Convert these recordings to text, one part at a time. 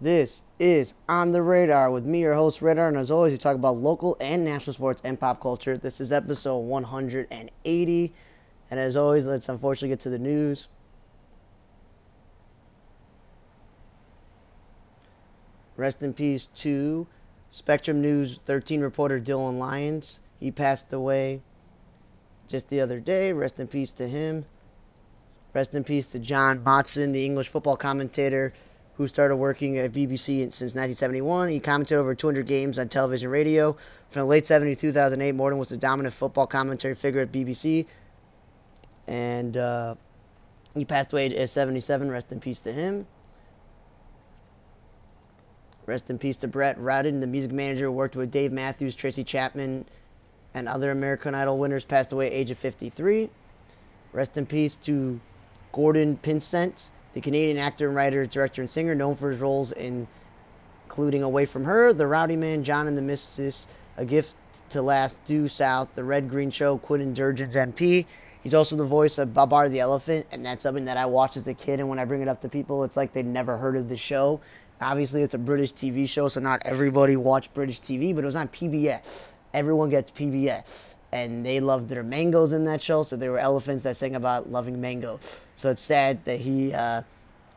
This is On the Radar with me, your host, Radar, and as always, we talk about local and national sports and pop culture. This is episode 180, and as always, let's unfortunately get to the news. Rest in peace to Spectrum News 13 reporter Dylan Lyons. He passed away just the other day. Rest in peace to him. Rest in peace to John Motson, the English football commentator who started working at BBC since 1971. He commented over 200 games on television radio. From the late 70s to 2008, Motson was the dominant football commentary figure at BBC. And uh, he passed away at 77. Rest in peace to him. Rest in peace to Brett Radin, the music manager who worked with Dave Matthews, Tracy Chapman, and other American Idol winners, passed away at age of 53. Rest in peace to Gordon Pinsent, the Canadian actor and writer, director, and singer known for his roles in including Away From Her, The Rowdy Man, John and the Missus, A Gift to Last, Due South, The Red Green Show, Quentin Durgin's MP. He's also the voice of Babar the Elephant, and that's something that I watched as a kid, and when I bring it up to people, it's like they'd never heard of the show. Obviously, it's a British TV show, so not everybody watched British TV, but it was on PBS. Everyone gets PBS. And they loved their mangoes in that show, so there were elephants that sang about loving mango. So it's sad that he uh,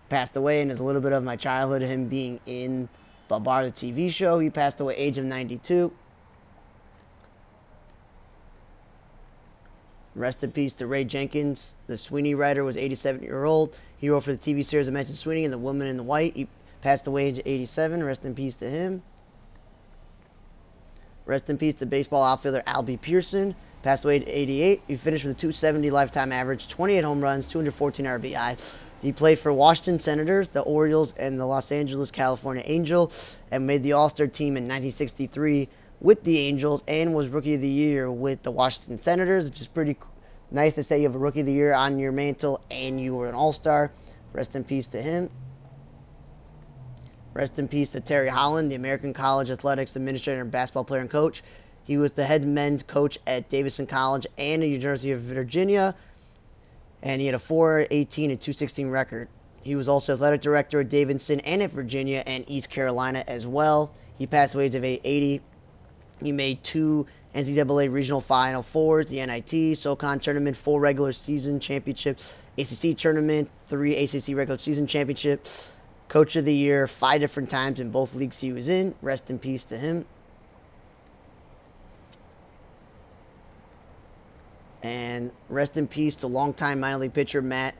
passed away, and it's a little bit of my childhood, him being in Babar, the TV show. He passed away age of 92. Rest in peace to Ray Jenkins. The Sweeney writer was 87 year old. He wrote for the TV series I mentioned Sweeney and The Woman in the White. He passed away age 87. Rest in peace to him. Rest in peace to baseball outfielder Albie Pearson. Passed away at 88. He finished with a 270 lifetime average, 28 home runs, 214 RBI. He played for Washington Senators, the Orioles, and the Los Angeles California Angels, and made the All Star team in 1963 with the Angels, and was Rookie of the Year with the Washington Senators, which is pretty nice to say you have a Rookie of the Year on your mantle and you were an All Star. Rest in peace to him. Rest in peace to Terry Holland, the American College Athletics Administrator and basketball player and coach. He was the head men's coach at Davidson College and the University of Virginia, and he had a 418 and 216 record. He was also athletic director at Davidson and at Virginia and East Carolina as well. He passed away at age 80. He made two NCAA regional final fours, the NIT, SoCon tournament, four regular season championships, ACC tournament, three ACC regular season championships, coach of the year five different times in both leagues he was in. Rest in peace to him. And rest in peace to longtime minor league pitcher Matt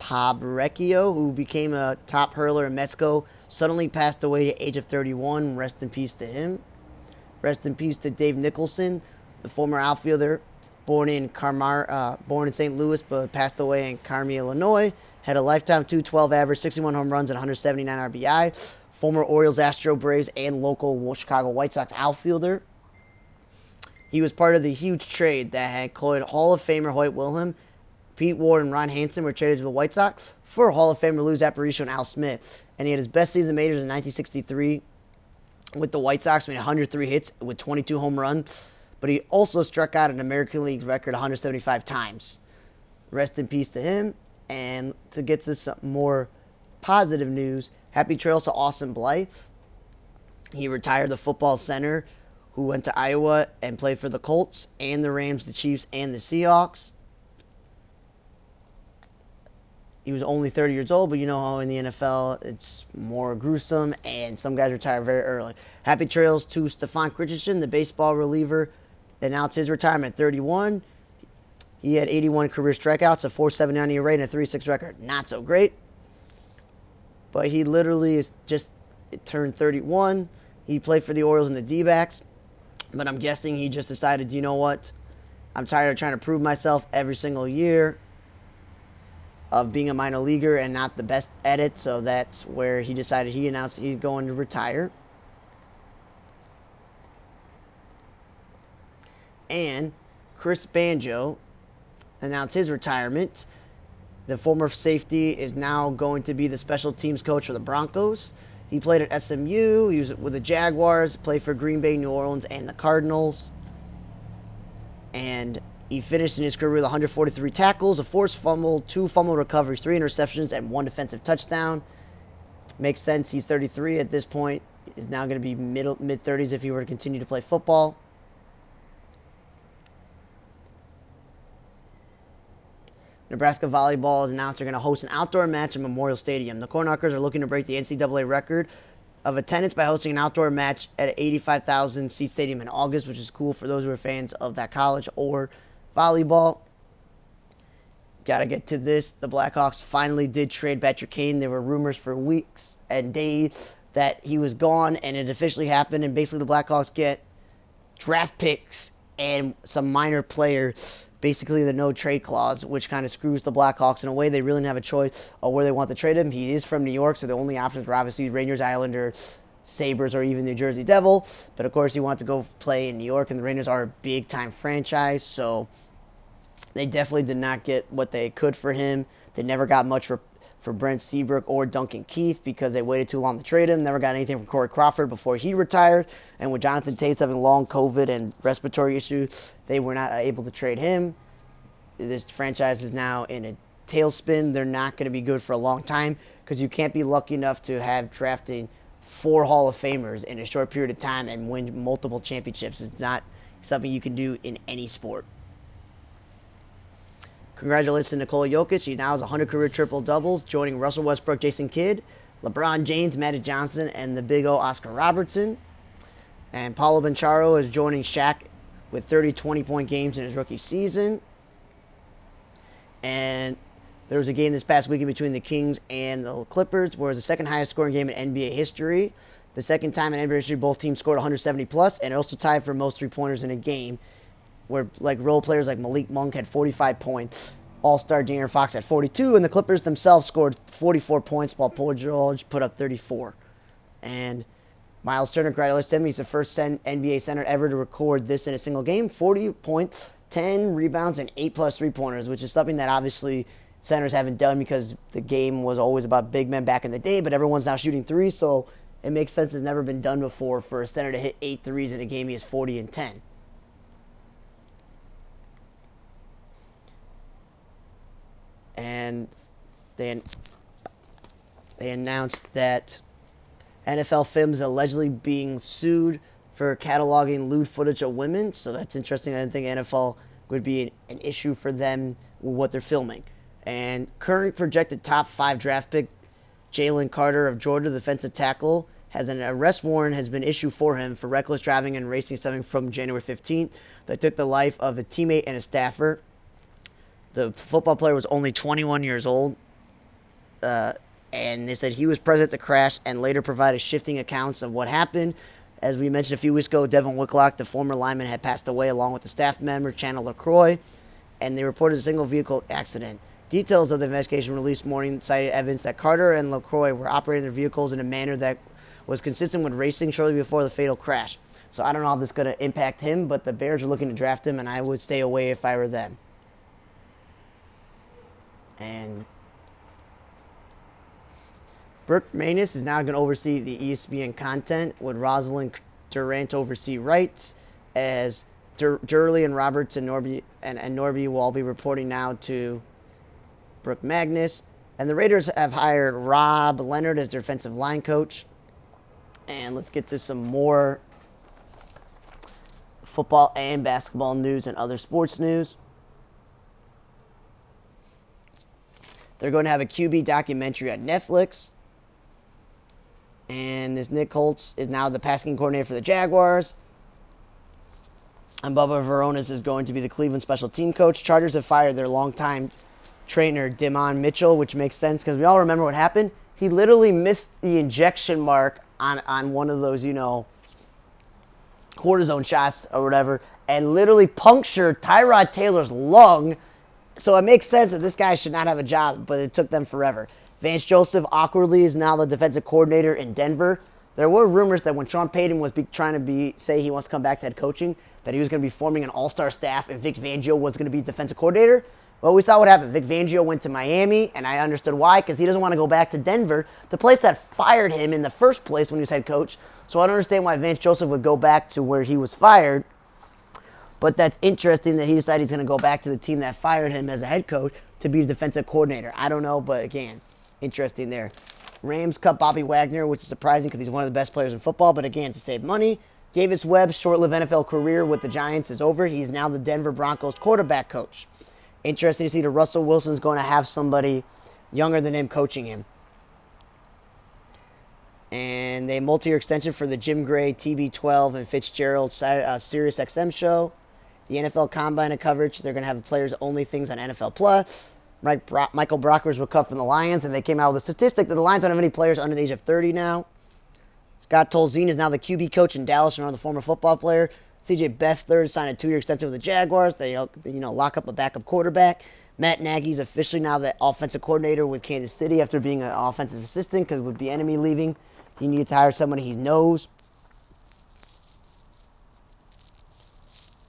Pobereyko, who became a top hurler in Mexico, suddenly passed away at age of 31. Rest in peace to him. Rest in peace to Dave Nicholson, the former outfielder, born in Carmar, uh, born in St. Louis, but passed away in Carmi, Illinois. Had a lifetime 212 average, 61 home runs, and 179 RBI. Former Orioles, Astro Braves, and local Chicago White Sox outfielder. He was part of the huge trade that had cloyed Hall of Famer Hoyt Wilhelm, Pete Ward, and Ron Hansen were traded to the White Sox for Hall of Famer Lou Aparicio and Al Smith. And he had his best season in majors in 1963 with the White Sox, made 103 hits with 22 home runs. But he also struck out an American League record 175 times. Rest in peace to him. And to get to some more positive news, happy trails to Austin Blythe. He retired the football center who went to Iowa and played for the Colts and the Rams, the Chiefs, and the Seahawks. He was only 30 years old, but you know how in the NFL it's more gruesome and some guys retire very early. Happy trails to Stefan Christensen, the baseball reliever, announced his retirement at 31. He had 81 career strikeouts, a 4.79 ERA, and a 3.6 record. Not so great, but he literally is just turned 31. He played for the Orioles and the D-backs, but I'm guessing he just decided, you know what? I'm tired of trying to prove myself every single year of being a minor leaguer and not the best at it, so that's where he decided he announced he's going to retire. And Chris Banjo announced his retirement. The former safety is now going to be the special teams coach for the Broncos. He played at SMU, he was with the Jaguars, played for Green Bay, New Orleans, and the Cardinals. And he finished in his career with 143 tackles, a forced fumble, two fumble recoveries, three interceptions, and one defensive touchdown. Makes sense. He's 33 at this point. Is now going to be middle mid 30s if he were to continue to play football. Nebraska volleyball has announced they're going to host an outdoor match at Memorial Stadium. The Cornhuskers are looking to break the NCAA record of attendance by hosting an outdoor match at an 85,000 seat stadium in August, which is cool for those who are fans of that college or volleyball. Got to get to this. The Blackhawks finally did trade Patrick Kane. There were rumors for weeks and days that he was gone, and it officially happened. And basically, the Blackhawks get draft picks and some minor players basically the no trade clause, which kind of screws the Blackhawks in a way. They really didn't have a choice of where they want to trade him. He is from New York, so the only options were obviously Rangers, Islanders, Sabres, or even New Jersey Devil. But of course, he wanted to go play in New York, and the Rangers are a big time franchise, so they definitely did not get what they could for him. They never got much for for Brent Seabrook or Duncan Keith because they waited too long to trade him. Never got anything from Corey Crawford before he retired. And with Jonathan Toews having long COVID and respiratory issues, they were not able to trade him. This franchise is now in a tailspin. They're not going to be good for a long time because you can't be lucky enough to have drafting four Hall of Famers in a short period of time and win multiple championships. It's not something you can do in any sport. Congratulations to Nikola Jokic. He now has 100 career triple doubles, joining Russell Westbrook, Jason Kidd, LeBron James, Magic Johnson, and the Big O Oscar Robertson. And Paolo Banchero is joining Shaq with 30 20 point games in his rookie season. And there was a game this past weekend between the Kings and the Clippers, where it was the second highest scoring game in NBA history. The second time in NBA history, both teams scored 170 plus, and also tied for most three pointers in a game where like role players like Malik Monk had 45 points, All-Star De'Aaron Fox had 42, and the Clippers themselves scored 44 points while Paul George put up 34. And Miles Turner congratulates him. He's the first NBA center ever to record this in a single game: 40 points, 10 rebounds, and 8 plus three-pointers, which is something that obviously centers haven't done because the game was always about big men back in the day, but everyone's now shooting three, so it makes sense. It's never been done before for a center to hit eight threes in a game. He has 40 and 10. And they they announced that NFL Films allegedly being sued for cataloging lewd footage of women. So that's interesting. I didn't think NFL would be an issue for them with what they're filming. And current projected top five draft pick Jalen Carter of Georgia, defensive tackle, has an arrest warrant has been issued for him for reckless driving and racing stemming from January 15th that took the life of a teammate and a staffer. The football player was only 21 years old, uh, and they said he was present at the crash and later provided shifting accounts of what happened. As we mentioned a few weeks ago, Devin Whitlock, the former lineman, had passed away along with the staff member, Chandler LaCroix, and they reported a single vehicle accident. Details of the investigation released morning cited evidence that Carter and LaCroix were operating their vehicles in a manner that was consistent with racing shortly before the fatal crash. So I don't know how this is going to impact him, but the Bears are looking to draft him, and I would stay away if I were them. And Brooke Magnus is now going to oversee the ESPN content, with Rosalyn Durant oversee rights, as Dur- Durley and Roberts and Norby and, and Norby will all be reporting now to Brooke Magnus. And the Raiders have hired Rob Leonard as their defensive line coach. And let's get to some more football and basketball news and other sports news. They're going to have a QB documentary at Netflix. And this Nick Holz is now the passing coordinator for the Jaguars. And Bubba Ventrone is going to be the Cleveland special team coach. Chargers have fired their longtime trainer, Damon Mitchell, which makes sense because we all remember what happened. He literally missed the injection mark on, on one of those, you know, cortisone shots or whatever, and literally punctured Tyrod Taylor's lung so it makes sense that this guy should not have a job, but it took them forever. Vance Joseph awkwardly is now the defensive coordinator in Denver. There were rumors that when Sean Payton was be, trying to be say he wants to come back to head coaching, that he was going to be forming an all-star staff and Vic Fangio was going to be defensive coordinator. Well, we saw what happened. Vic Fangio went to Miami, and I understood why, because he doesn't want to go back to Denver, the place that fired him in the first place when he was head coach. So I don't understand why Vance Joseph would go back to where he was fired but that's interesting that he decided he's going to go back to the team that fired him as a head coach to be the defensive coordinator. I don't know, but again, interesting there. Rams cut Bobby Wagner, which is surprising because he's one of the best players in football. But again, to save money, Davis Webb's short-lived NFL career with the Giants is over. He's now the Denver Broncos quarterback coach. Interesting to see that Russell Wilson's going to have somebody younger than him coaching him. And a multi-year extension for the Jim Gray TB12 and Fitzgerald uh, Sirius XM show. The NFL Combine coverage. They're going to have players only things on NFL Plus. Right, Bro- Michael Brockers was cut from the Lions, and they came out with a statistic that the Lions don't have any players under the age of 30 now. Scott Tolzien is now the QB coach in Dallas, and the former football player. CJ Beathard signed a two-year extension with the Jaguars. They, you know, lock up a backup quarterback. Matt Nagy's officially now the offensive coordinator with Kansas City after being an offensive assistant because with Bieniemy leaving, he needed to hire somebody he knows.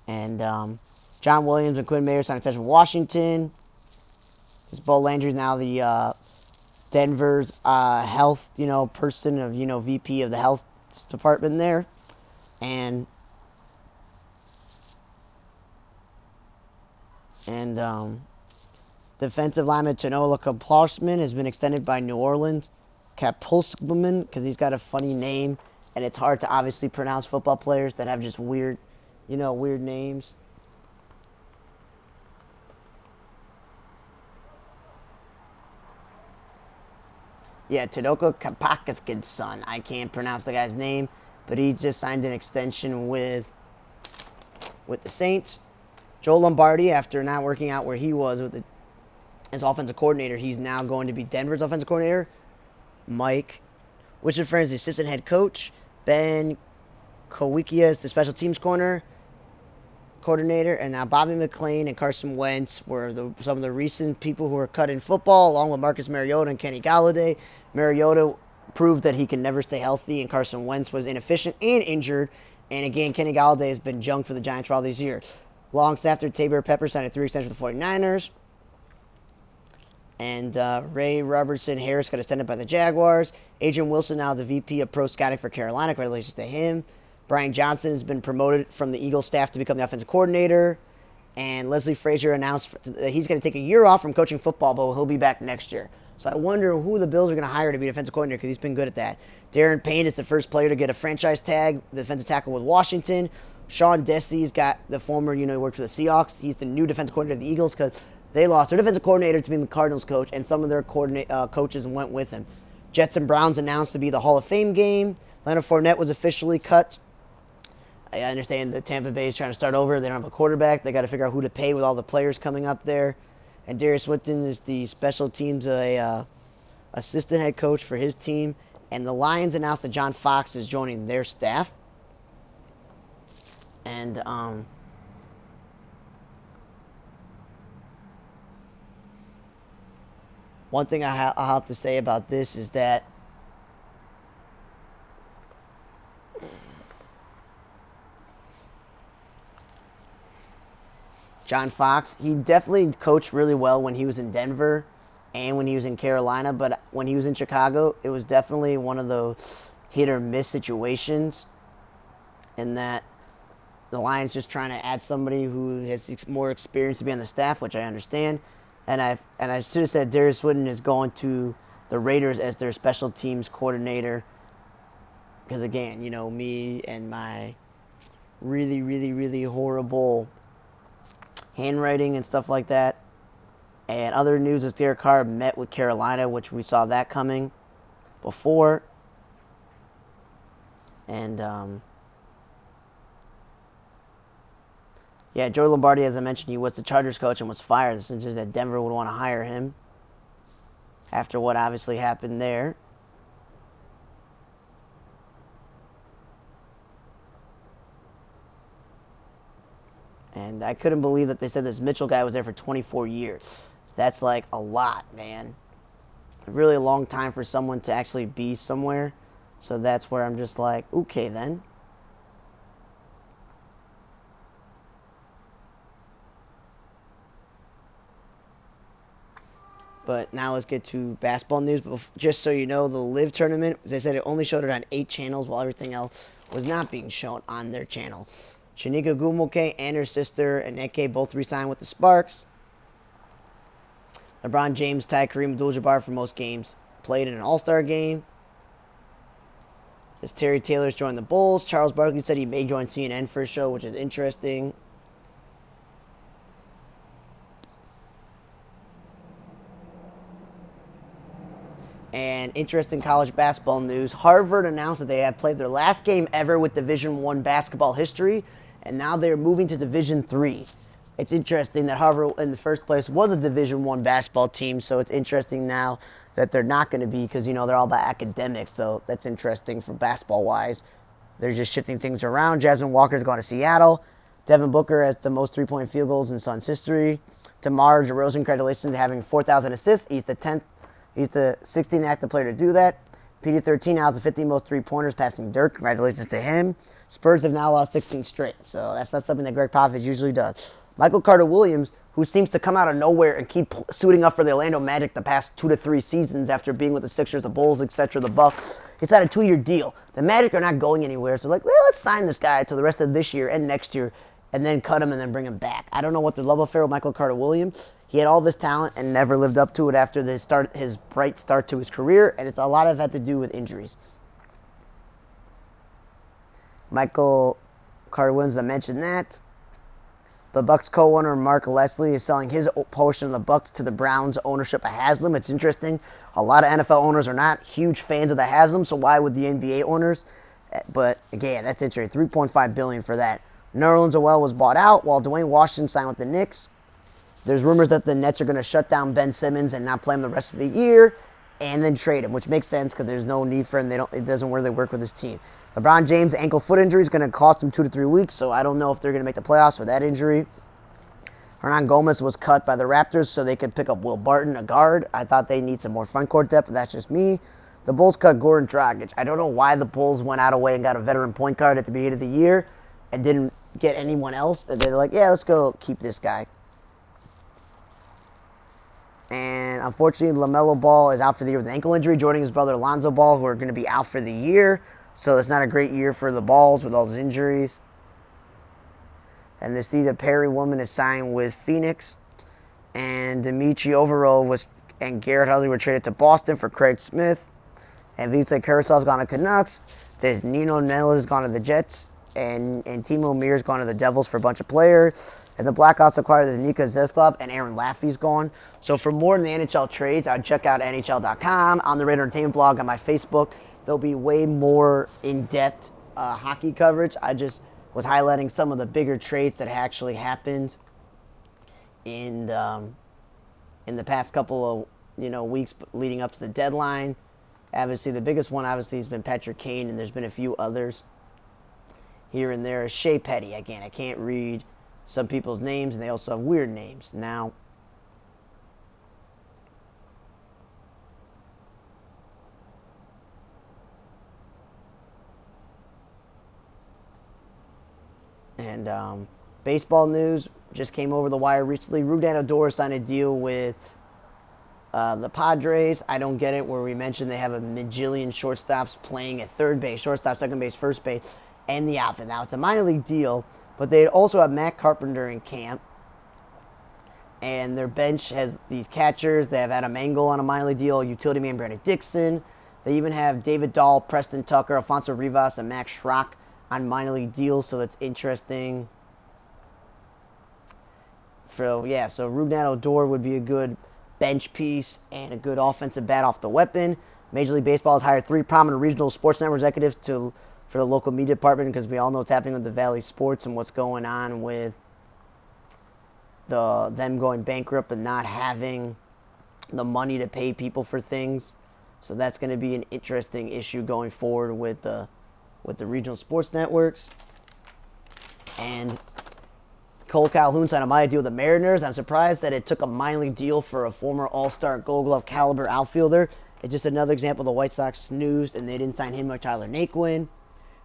And um, John Williams and Quinn Mayer signed extension with Washington. This Bo Landry is now the uh, Denver's uh, health, you know, person of, you know, VP of the health department there. And and um, defensive lineman Chanola Kaploshman has been extended by New Orleans. Kapulskman, because he's got a funny name, and it's hard to obviously pronounce football players that have just weird, you know, weird names. Yeah, Tadoko Kapakaskin's son. I can't pronounce the guy's name, but he just signed an extension with with the Saints. Joe Lombardi, after not working out where he was with the, as offensive coordinator, he's now going to be Denver's offensive coordinator. Mike Wichita is the assistant head coach. Ben Kotwica is the special teams corner coordinator, and now Bobby McLean and Carson Wentz were the, some of the recent people who were cut in football, along with Marcus Mariota and Kenny Golladay. Mariota proved that he can never stay healthy, and Carson Wentz was inefficient and injured. And again, Kenny Golladay has been junk for the Giants for all these years. Long snapper Taybor Pepper signed a three extension with the 49ers. And uh, Roy Robertson Harris got extended by the Jaguars. Adrian Wilson now the VP of Pro Scouting for Carolina. Congratulations to him. Brian Johnson has been promoted from the Eagles staff to become the offensive coordinator. And Leslie Frazier announced that he's going to take a year off from coaching football, but he'll be back next year. So I wonder who the Bills are going to hire to be defensive coordinator because he's been good at that. Daron Payne is the first player to get a franchise tag, the defensive tackle with Washington. Sean Desai's got the former, you know, he worked for the Seahawks. He's the new defensive coordinator of the Eagles because they lost their defensive coordinator to being the Cardinals coach, and some of their coordinate, uh, coaches went with him. Jets and Browns announced to be the Hall of Fame game. Leonard Fournette was officially cut I understand that Tampa Bay is trying to start over. They don't have a quarterback. They got to figure out who to pay with all the players coming up there. And Darius Swinton is the special teams a uh, assistant head coach for his team. And the Lions announced that John Fox is joining their staff. And um, one thing I have to say about this is that John Fox, he definitely coached really well when he was in Denver and when he was in Carolina, but when he was in Chicago, it was definitely one of those hit or miss situations in that the Lions just trying to add somebody who has more experience to be on the staff, which I understand. And I and I should have said Darius Swinton is going to the Raiders as their special teams coordinator. Because again, you know me and my really, really, really horrible handwriting and stuff like that. And other news is Derek Carr met with Carolina, which we saw that coming before. And um, yeah, Joe Lombardi, as I mentioned, he was the Chargers coach and was fired. Since that Denver would want to hire him after what obviously happened there. And I couldn't believe that they said this Mitchell guy was there for 24 years. That's like a lot, man. Really A long time for someone to actually be somewhere. So that's where I'm just like, okay then. But now let's get to basketball news. Just so you know, the Live tournament, as I said, it only showed it on eight channels while everything else was not being shown on their channel. Shanika Gumuke and her sister Aneke both re-signed with the Sparks. LeBron James tied Kareem Abdul-Jabbar for most games played in an All Star game. As Terry Taylor's joined the Bulls. Charles Barkley said he may join CNN for a show, which is interesting. And interesting college basketball news. Harvard announced that they have played their last game ever with Division One basketball history, and now they're moving to Division Three. It's interesting that Harvard, in the first place, was a Division One basketball team, so it's interesting now that they're not going to be because you know they're all about academics. So that's interesting for basketball wise. They're just shifting things around. Jasmine Walker's going to Seattle. Devin Booker has the most three-point field goals in Suns history. DeMar DeRozan, congratulations, having 4,000 assists. He's the 10th He's the 16th active player to do that. PG13 now has the 15 most three pointers, passing Dirk. Congratulations to him. Spurs have now lost 16 straight, so that's not something that Gregg Popovich usually does. Michael Carter Williams, who seems to come out of nowhere and keep suiting up for the Orlando Magic the past two to three seasons after being with the Sixers, the Bulls, etc., the Bucks. He's had a two-year deal. The Magic are not going anywhere, so like, well, let's sign this guy to the rest of this year and next year, and then cut him and then bring him back. I don't know what their love affair with Michael Carter Williams. He had all this talent and never lived up to it after the start, his bright start to his career, and it's a lot of that to do with injuries. Michael Williams, I mentioned that. The Bucks co-owner Marc Lasry is selling his portion of the Bucks to the Browns ownership of Haslam. It's interesting. A lot of NFL owners are not huge fans of the Haslam, so why would the NBA owners? But again, that's interesting. 3.5 billion for that. Nerlens Noel was bought out while Dwayne Washington signed with the Knicks. There's rumors that the Nets are going to shut down Ben Simmons and not play him the rest of the year, and then trade him, which makes sense because there's no need for him. They don't. It doesn't really work with his team. LeBron James ankle foot injury is going to cost him two to three weeks, so I don't know if they're going to make the playoffs with that injury. Hernangomez was cut by the Raptors so they could pick up Will Barton, a guard. I thought they need some more front court depth, but that's just me. The Bulls cut Goran Dragic. I don't know why the Bulls went out of way and got a veteran point guard at the beginning of the year and didn't get anyone else. They're like, yeah, let's go keep this guy. And unfortunately, LaMelo Ball is out for the year with an ankle injury, joining his brother Lonzo Ball, who are going to be out for the year. So it's not a great year for the Balls with all those injuries. And the Theta Perry woman is signed with Phoenix. And Dmitry Orlov was and Garrett Hudley were traded to Boston for Craig Smith. And Vitali Kravtsov's gone to Canucks. There's Nino Nella has gone to the Jets. And, and Timo Meier's gone to the Devils for a bunch of players. And the Blackhawks acquired the Nika Zeskov and Aaron Laffey's gone. So for more on the NHL trades, I'd check out NHL.com, on the Red Entertainment blog, on my Facebook. There'll be way more in-depth uh, hockey coverage. I just was highlighting some of the bigger trades that actually happened in um, in the past couple of you know weeks leading up to the deadline. Obviously, the biggest one obviously has been Patrick Kane, and there's been a few others here and there. Shea Petty, again, I can't read some people's names, and they also have weird names. Now, And um, baseball news just came over the wire recently. Rougned Odor signed a deal with uh, the Padres. I don't get it. Where we mentioned they have a majillion shortstops playing at third base, shortstop, second base, first base, and the outfield. Now it's a minor league deal, but they also have Matt Carpenter in camp. And their bench has these catchers. They have Adam Engel on a minor league deal, utility man Brandon Dixon. They even have David Dahl, Preston Tucker, Alfonso Rivas, and Max Schrock on minor league deals, so that's interesting. So yeah, so Rougned Odor would be a good bench piece and a good offensive bat off the weapon. Major League Baseball has hired three prominent regional sports network executives to for the local media department because we all know what's happening with the Bally Sports and what's going on with the them going bankrupt and not having the money to pay people for things. So that's going to be an interesting issue going forward with the with the regional sports networks. And Cole Calhoun signed a minor deal with the Mariners. I'm surprised that it took a minor league deal for a former All-Star Gold Glove caliber outfielder. It's just another example the White Sox snoozed and they didn't sign him or Tyler Naquin.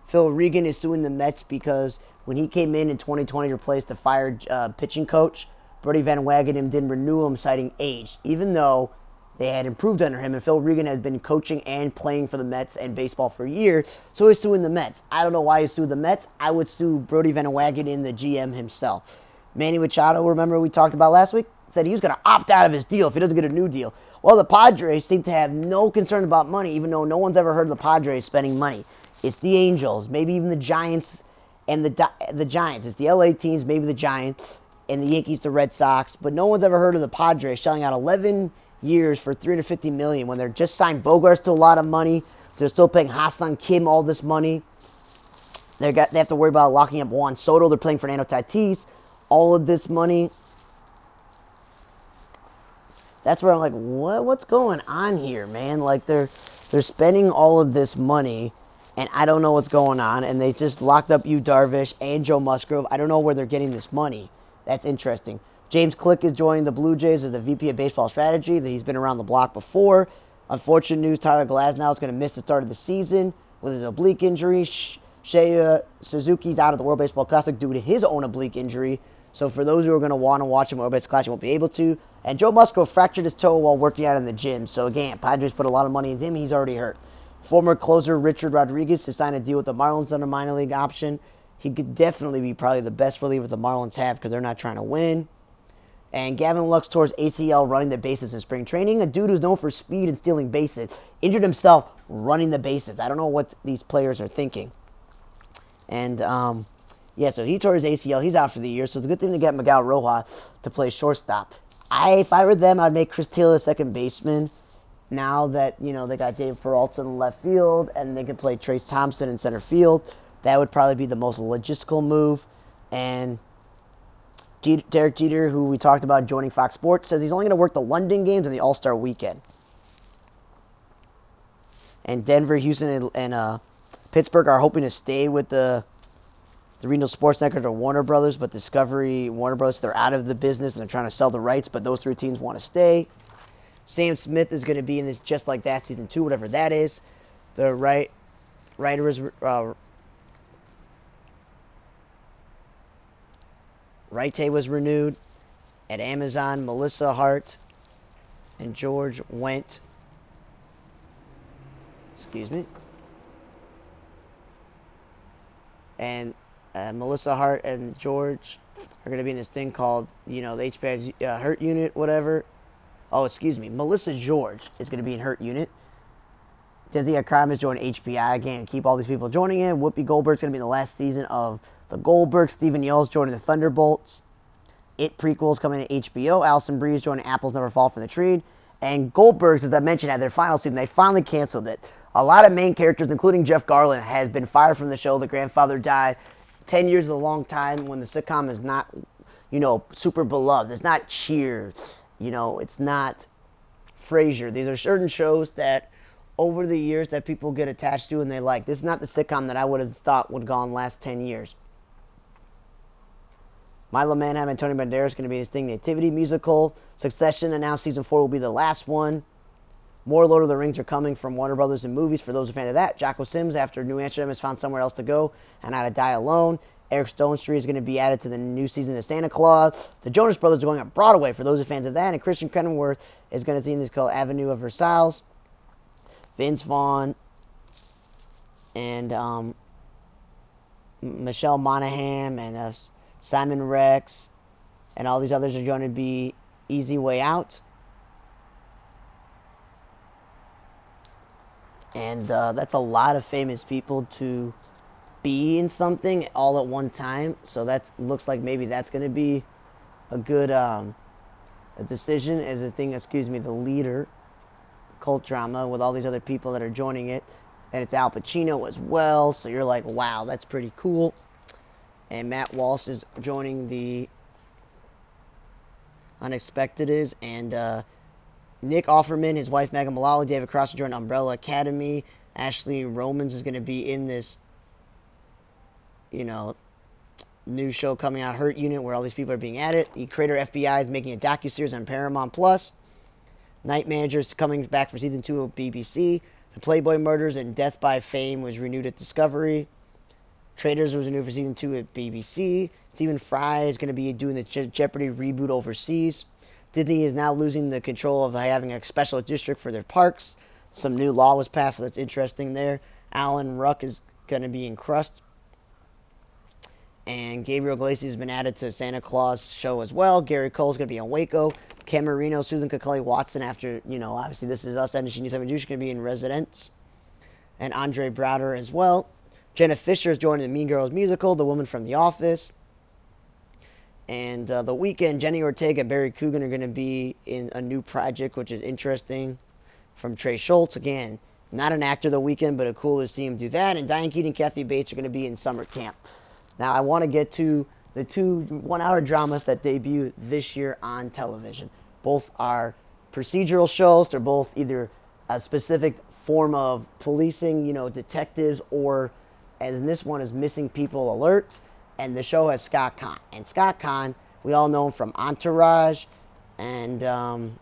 Phil Regan is suing the Mets because when he came in in 2020 to replace the fired uh, pitching coach, Brodie Van Wagenen didn't renew him, citing age, even though they had improved under him, and Phil Regan had been coaching and playing for the Mets and baseball for years, so he's suing the Mets. I don't know why he sued the Mets. I would sue Brodie Van Wagenen, the GM himself. Manny Machado, remember we talked about last week, said he was going to opt out of his deal if he doesn't get a new deal. Well, the Padres seem to have no concern about money, even though no one's ever heard of the Padres spending money. It's the Angels, maybe even the Giants and the the Giants. It's the LA teams, maybe the Giants, and the Yankees, the Red Sox. But no one's ever heard of the Padres shelling out 11 years for 350 million when they're just signed Bogaerts to a lot of money. They're still paying Ha-Seong Kim all this money. They got they have to worry about locking up Juan Soto. They're playing Fernando Tatis. All of this money. That's where I'm like, what what's going on here, man? Like they're they're spending all of this money and I don't know what's going on. And they just locked up Yu Darvish and Joe Musgrove. I don't know where they're getting this money. That's interesting. James Click is joining the Blue Jays as the VP of Baseball Strategy. He's been around the block before. Unfortunate news: Tyler Glasnow is going to miss the start of the season with his oblique injury. Seiya uh, Suzuki's out of the World Baseball Classic due to his own oblique injury. So for those who are going to want to watch him World Baseball Classic, won't be able to. And Joe Musgrove fractured his toe while working out in the gym. So again, Padres put a lot of money in him. He's already hurt. Former closer Richard Rodriguez has signed a deal with the Marlins on a minor league option. He could definitely be probably the best reliever the Marlins have because they're not trying to win. And Gavin Lux towards ACL running the bases in spring training. A dude who's known for speed and stealing bases injured himself running the bases. I don't know what these players are thinking. And um, yeah, so he tore his ACL. He's out for the year. So it's a good thing to get Miguel Rojas to play shortstop. I, if I were them, I'd make Chris Taylor second baseman now that you know they got Dave Peralta in left field and they can play Trayce Thompson in center field, that would probably be the most logistical move. And Derek Jeter, who we talked about joining Fox Sports, says he's only going to work the London games and the All Star weekend. And Denver, Houston, and, and uh, Pittsburgh are hoping to stay with the the Regional Sports Network or Warner Brothers, but Discovery, Warner Brothers, they're out of the business and they're trying to sell the rights, but those three teams want to stay. Sam Smith is going to be in this just like that season two, whatever that is. The right writer is uh, Raite was renewed at Amazon. Melissa Hart and George Went. Excuse me. And uh, Melissa Hart and George are going to be in this thing called, you know, the HBI's uh, Hurt Unit, whatever. Oh, excuse me. Melissa George is going to be in Hurt Unit. Desi Crime is joining HBI again. Keep all these people joining in. Whoopi Goldberg's going to be in the last season of The Goldberg. Steven Yeun's joining the Thunderbolts. It prequels coming to HBO. Alison Brie is joining Apples Never Fall from the Tree. And Goldberg's, as I mentioned, had their final season. They finally canceled it. A lot of main characters, including Jeff Garlin, has been fired from the show. The grandfather died. Ten years is a long time when the sitcom is not, you know, super beloved. It's not Cheers you know, it's not Frasier. These are certain shows that over the years that people get attached to and they like. This is not the sitcom that I would have thought would go on last 10 years. Milo Manheim and Tony Banderas is going to be his thing. Nativity musical. Succession announced season four will be the last one. More Lord of the Rings are coming from Warner Brothers and movies for those who are fans of that. Jocko Sims, after New Amsterdam, has found somewhere else to go and how to die alone. Eric Stonestreet is going to be added to the new season of Santa Claus. The Jonas Brothers are going up Broadway for those who are fans of that. And Kristin Chenoweth is going to see in this called Avenue of Versailles. Vince Vaughn and um, Michelle Monaghan and uh, Simon Rex and all these others are going to be Easy Way Out. And uh, that's a lot of famous people to be in something all at one time. So that looks like maybe that's going to be a good um, a decision as a thing. Excuse me, the leader cult drama with all these other people that are joining it, and it's Al Pacino as well. So you're like, wow, that's pretty cool. And Matt Walsh is joining the Unexpected is and uh, Nick Offerman, his wife Megan Mullally, David Cross joined Umbrella Academy. Ashley Romans is going to be in this you know, new show coming out, Hurt Unit, where all these people are being added. The creator FBI is making a docu series on Paramount Plus. Night Manager is coming back for season two of BBC. The Playboy Murders and Death by Fame was renewed at Discovery. Traitors was renewed for season two at BBC. Stephen Fry is going to be doing the Je- Jeopardy reboot overseas. Disney is now losing the control of having a special district for their parks. Some new law was passed, so that's interesting there. Alan Ruck is going to be in Crust and Gabriel Iglesias has been added to Santa Claus show as well. Gary Cole's going to be on Waco. Cam Marino, Susan Kelechi Watson. After you know, obviously this is us ending. She needs to. She's gonna be in Residence, and Andre Braugher as well. Jenna Fischer is joining the Mean Girls musical, The Woman from the Office. And uh, the Weeknd, Jenna Ortega, and Barry Keoghan are going to be in a new project, which is interesting, from Trey Shults. Again, not an actor the Weeknd, but a cool to see him do that. And Diane Keaton and Kathy Bates are going to be in summer camp. Now, I want to get to the two one hour dramas that debut this year on television. Both are procedural shows, they're both either a specific form of policing, you know, detectives, or as this one is Missing People Alert. And the show has Scott Caan. And Scott Caan, we all know him from Entourage and um,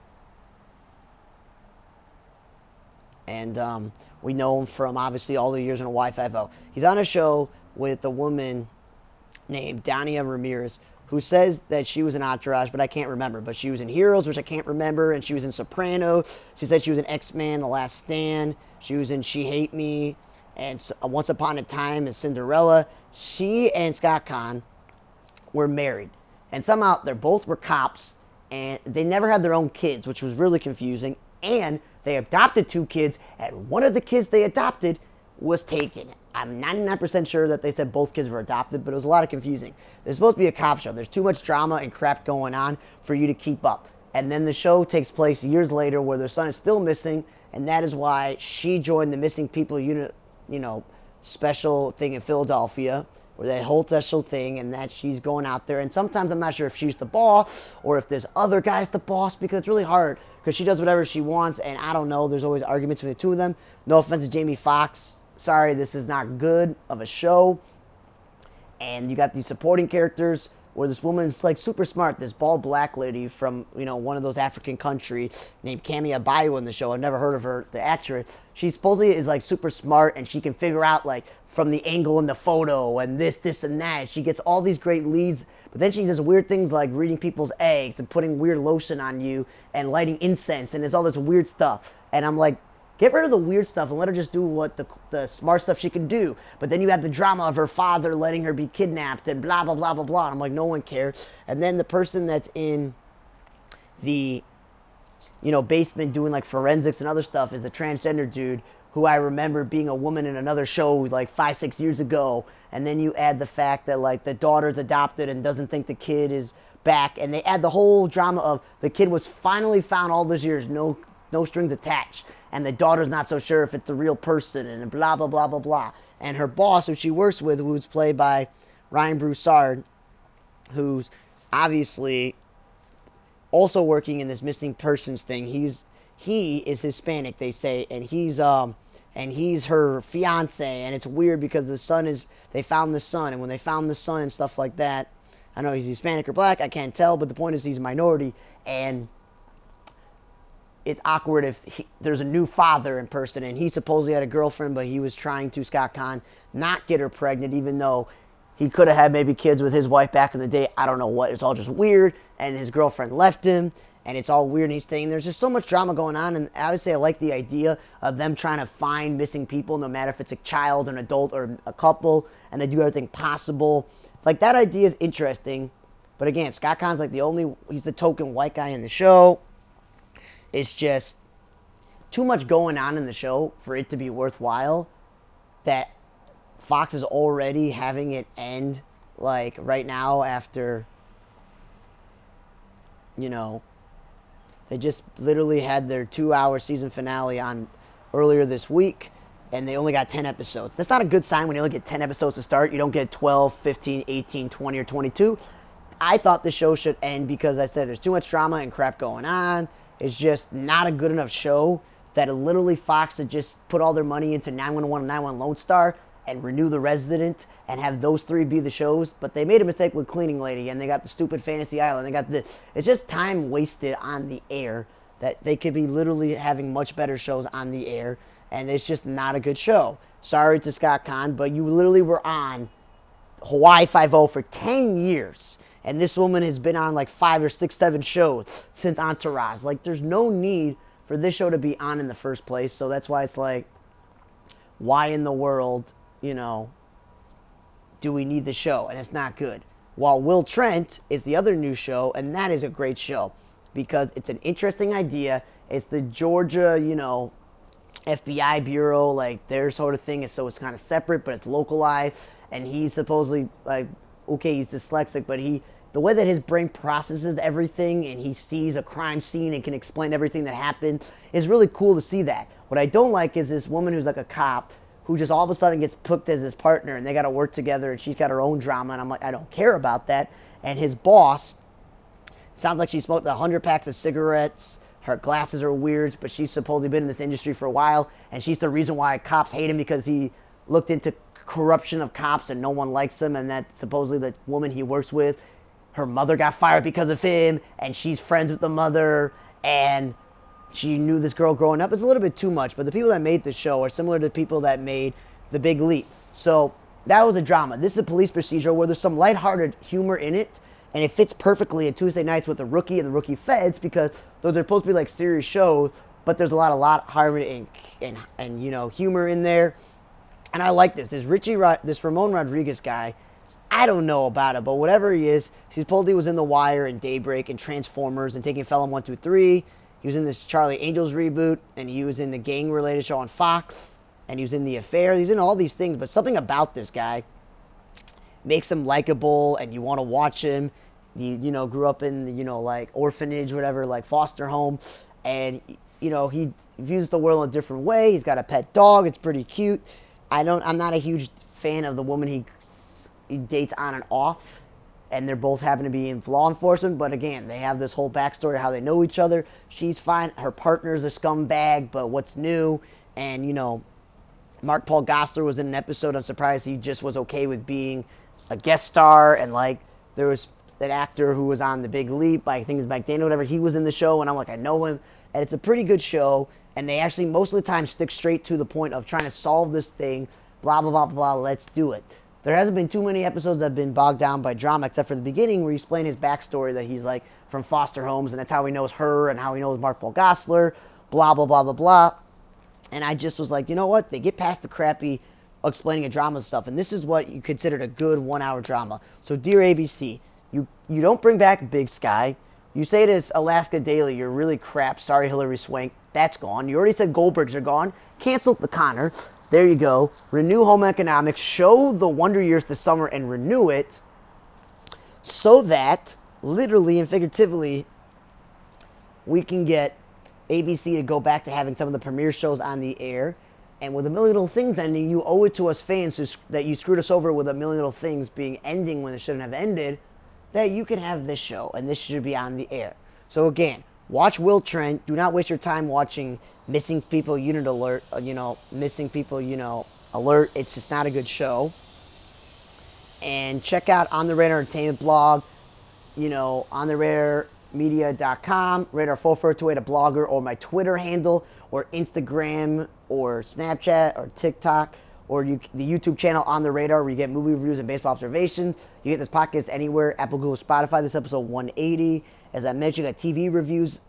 and um, we know him from obviously all the years in Hawaii Five-O. He's on a show with a woman named Dania Ramirez who says that she was in Entourage, but I can't remember. But she was in Heroes, which I can't remember, and she was in Soprano. She said she was in X-Men, The Last Stand. She was in She Hate Me, and uh, Once Upon a Time as Cinderella. She and Scott Caan were married, and somehow they both were cops, and they never had their own kids, which was really confusing. And they adopted two kids, and one of the kids they adopted was taken. I'm 99% sure that they said both kids were adopted, but it was a lot of confusing. There's supposed to be a cop show. There's too much drama and crap going on for you to keep up. And then the show takes place years later where their son is still missing, and that is why she joined the missing people unit, you know, special thing in Philadelphia, or that whole special thing, and that she's going out there. And sometimes I'm not sure if she's the boss or if there's other guys the boss because it's really hard because she does whatever she wants, and I don't know. There's always arguments between the two of them. No offense to Jamie Foxx Sorry, this is not good of a show. And you got these supporting characters where this woman's like super smart, this bald black lady from you know one of those African countries named Camia Bayo in the show. I've never heard of her, the actress. She supposedly is like super smart and she can figure out like from the angle in the photo and this, this, and that. She gets all these great leads but then she does weird things like reading people's eggs and putting weird lotion on you and lighting incense and there's all this weird stuff. And I'm like, get rid of the weird stuff and let her just do what the, the smart stuff she can do. But then you have the drama of her father letting her be kidnapped and blah, blah, blah, blah, blah. And I'm like, no one cares. And then the person that's in the, you know, basement doing like forensics and other stuff is a transgender dude who I remember being a woman in another show like five, six years ago. And then you add the fact that like the daughter's adopted and doesn't think the kid is back. And they add the whole drama of the kid was finally found all those years, no no strings attached. And the daughter's not so sure if it's a real person and blah blah blah blah blah. And her boss, who she works with, who's played by Ryan Broussard, who's obviously also working in this missing persons thing. He's he is Hispanic, they say, and he's um and he's her fiance, and it's weird because the son is they found the son, and when they found the son and stuff like that, I know he's Hispanic or black, I can't tell, but the point is he's a minority, and it's awkward if he, there's a new father in person, and he supposedly had a girlfriend, but he was trying to Scott Caan not get her pregnant, even though he could have had maybe kids with his wife back in the day. I don't know what. It's all just weird, and his girlfriend left him, and it's all weird and he's saying there's just so much drama going on and I would say I like the idea of them trying to find missing people no matter if it's a child, an adult, or a couple, and they do everything possible. Like that idea is interesting. But again, Scott Caan's like the only he's the token white guy in the show. It's just too much going on in the show for it to be worthwhile that Fox is already having it end like right now after you know they just literally had their two hour season finale on earlier this week, and they only got 10 episodes. That's not a good sign when you only get 10 episodes to start. You don't get 12, 15, 18, 20, or 22. I thought the show should end because I said there's too much drama and crap going on. It's just not a good enough show that literally Fox had just put all their money into 911 and 911 Lone Star and renew the resident and have those three be the shows. But they made a mistake with Cleaning Lady and they got the stupid Fantasy Island. They got the it's just time wasted on the air that they could be literally having much better shows on the air and it's just not a good show. Sorry to Scott Caan, but you literally were on Hawaii Five O for 10 years. And this woman has been on like five or six, seven shows since Entourage. Like, there's no need for this show to be on in the first place. So that's why it's like, why in the world you know, do we need the show? And it's not good. While Will Trent is the other new show, and that is a great show. because it's an interesting idea. It's the Georgia, you know, FBI bureau, like their sort of thing. So it's kind of separate, but it's localized. And he's supposedly like, okay, he's dyslexic, but he the way that his brain processes everything and he sees a crime scene and can explain everything that happened is really cool to see that. What I don't like is this woman who's like a cop who just all of a sudden gets picked as his partner and they got to work together and she's got her own drama and I'm like I don't care about that. And his boss sounds like she smoked a hundred packs of cigarettes. Her glasses are weird, but she's supposedly been in this industry for a while and she's the reason why cops hate him because he looked into corruption of cops and no one likes him and that supposedly the woman he works with her mother got fired because of him, and she's friends with the mother, and she knew this girl growing up. It's a little bit too much, but the people that made the show are similar to the people that made The Big Leap. So that was a drama. This is a police procedural where there's some lighthearted humor in it, and it fits perfectly at Tuesday nights with the rookie and the rookie feds because those are supposed to be like serious shows, but there's a lot of lot heart and, and and you know humor in there. And I like this. This Richie, this Ramon Rodriguez guy I don't know about it, but whatever he is, supposedly was in The Wire and Daybreak and Transformers and taking Pelham 123. He was in this Charlie Angels reboot, and he was in the gang related show on Fox, and he was in The Affair. He's in all these things, but something about this guy makes him likable, and you want to watch him. He, you know, grew up in, the, you know, like orphanage, whatever, like foster home, and, you know, he views the world in a different way. He's got a pet dog. It's pretty cute. I don't, I'm not a huge fan of the woman he dates on and off, and they're both happen to be in law enforcement. But again, they have this whole backstory how they know each other. She's fine. Her partner's a scumbag, but what's new? And you know, Mark Paul Gosselaar was in an episode. I'm surprised he just was okay with being a guest star. And like, there was that actor who was on The Big Leap, I think it's Mike Daniel, whatever. He was in the show, and I'm like, I know him. And it's a pretty good show. And they actually most of the time stick straight to the point of trying to solve this thing. Blah blah blah blah. Let's do it. There hasn't been too many episodes that have been bogged down by drama, except for the beginning where you explain his backstory that he's like from foster homes, and that's how he knows her and how he knows Mark Paul Gosselaar, blah blah blah blah blah. And I just was like, you know what? They get past the crappy explaining a drama stuff, and this is what you considered a good one-hour drama. So, dear ABC, you you don't bring back Big Sky. You say it is Alaska Daily. You're really crap. Sorry, Hilary Swank. That's gone. You already said Goldbergs are gone. Cancel the Connor. There you go. Renew home economics. Show the Wonder Years this summer and renew it so that, literally and figuratively, we can get ABC to go back to having some of the premiere shows on the air. And with a million little things ending, you owe it to us fans that you screwed us over with a million little things being ending when it shouldn't have ended, that you can have this show and this should be on the air. So again, Watch Will Trent. Do not waste your time watching Missing People Unit Alert. Uh, you know, Missing People, you know, Alert. It's just not a good show. And check out On the Radar Entertainment blog. You know, on the radar media.com, radar 442 a blogger, or my Twitter handle, or Instagram, or Snapchat, or TikTok, or you, the YouTube channel on the radar where you get movie reviews and baseball observations. You get this podcast anywhere Apple, Google, Spotify. This episode 180. As I mentioned, you got TV reviews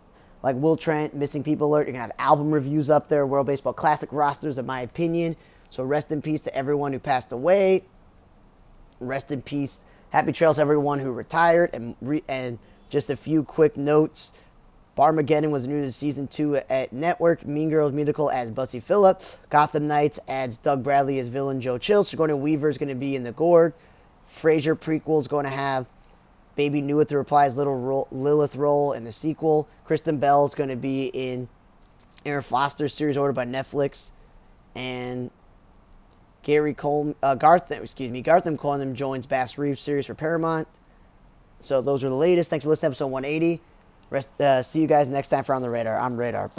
like Will Trent, Missing People Alert. You're to have album reviews up there, World Baseball Classic rosters, in my opinion. So rest in peace to everyone who passed away. Rest in peace. Happy trails everyone who retired. And, re- and just a few quick notes. Barmageddon was new to season two at Network. Mean Girls musical as Busy Phillips. Gotham Knights adds Doug Bradley as villain Joe Chill. Sigourney Weaver is going to be in the Gorge. Frasier prequel is going to have Bebe Neuwirth to reprise little Lilith role in the sequel. Kristen Bell is going to be in Erin Foster's series ordered by Netflix, and Gary Cole, uh, Gartham, excuse me, Gartham Coleman joins Bass Reeves series for Paramount. So those are the latest. Thanks for listening to episode 180. Rest, uh, see you guys next time for On the Radar. I'm Radar.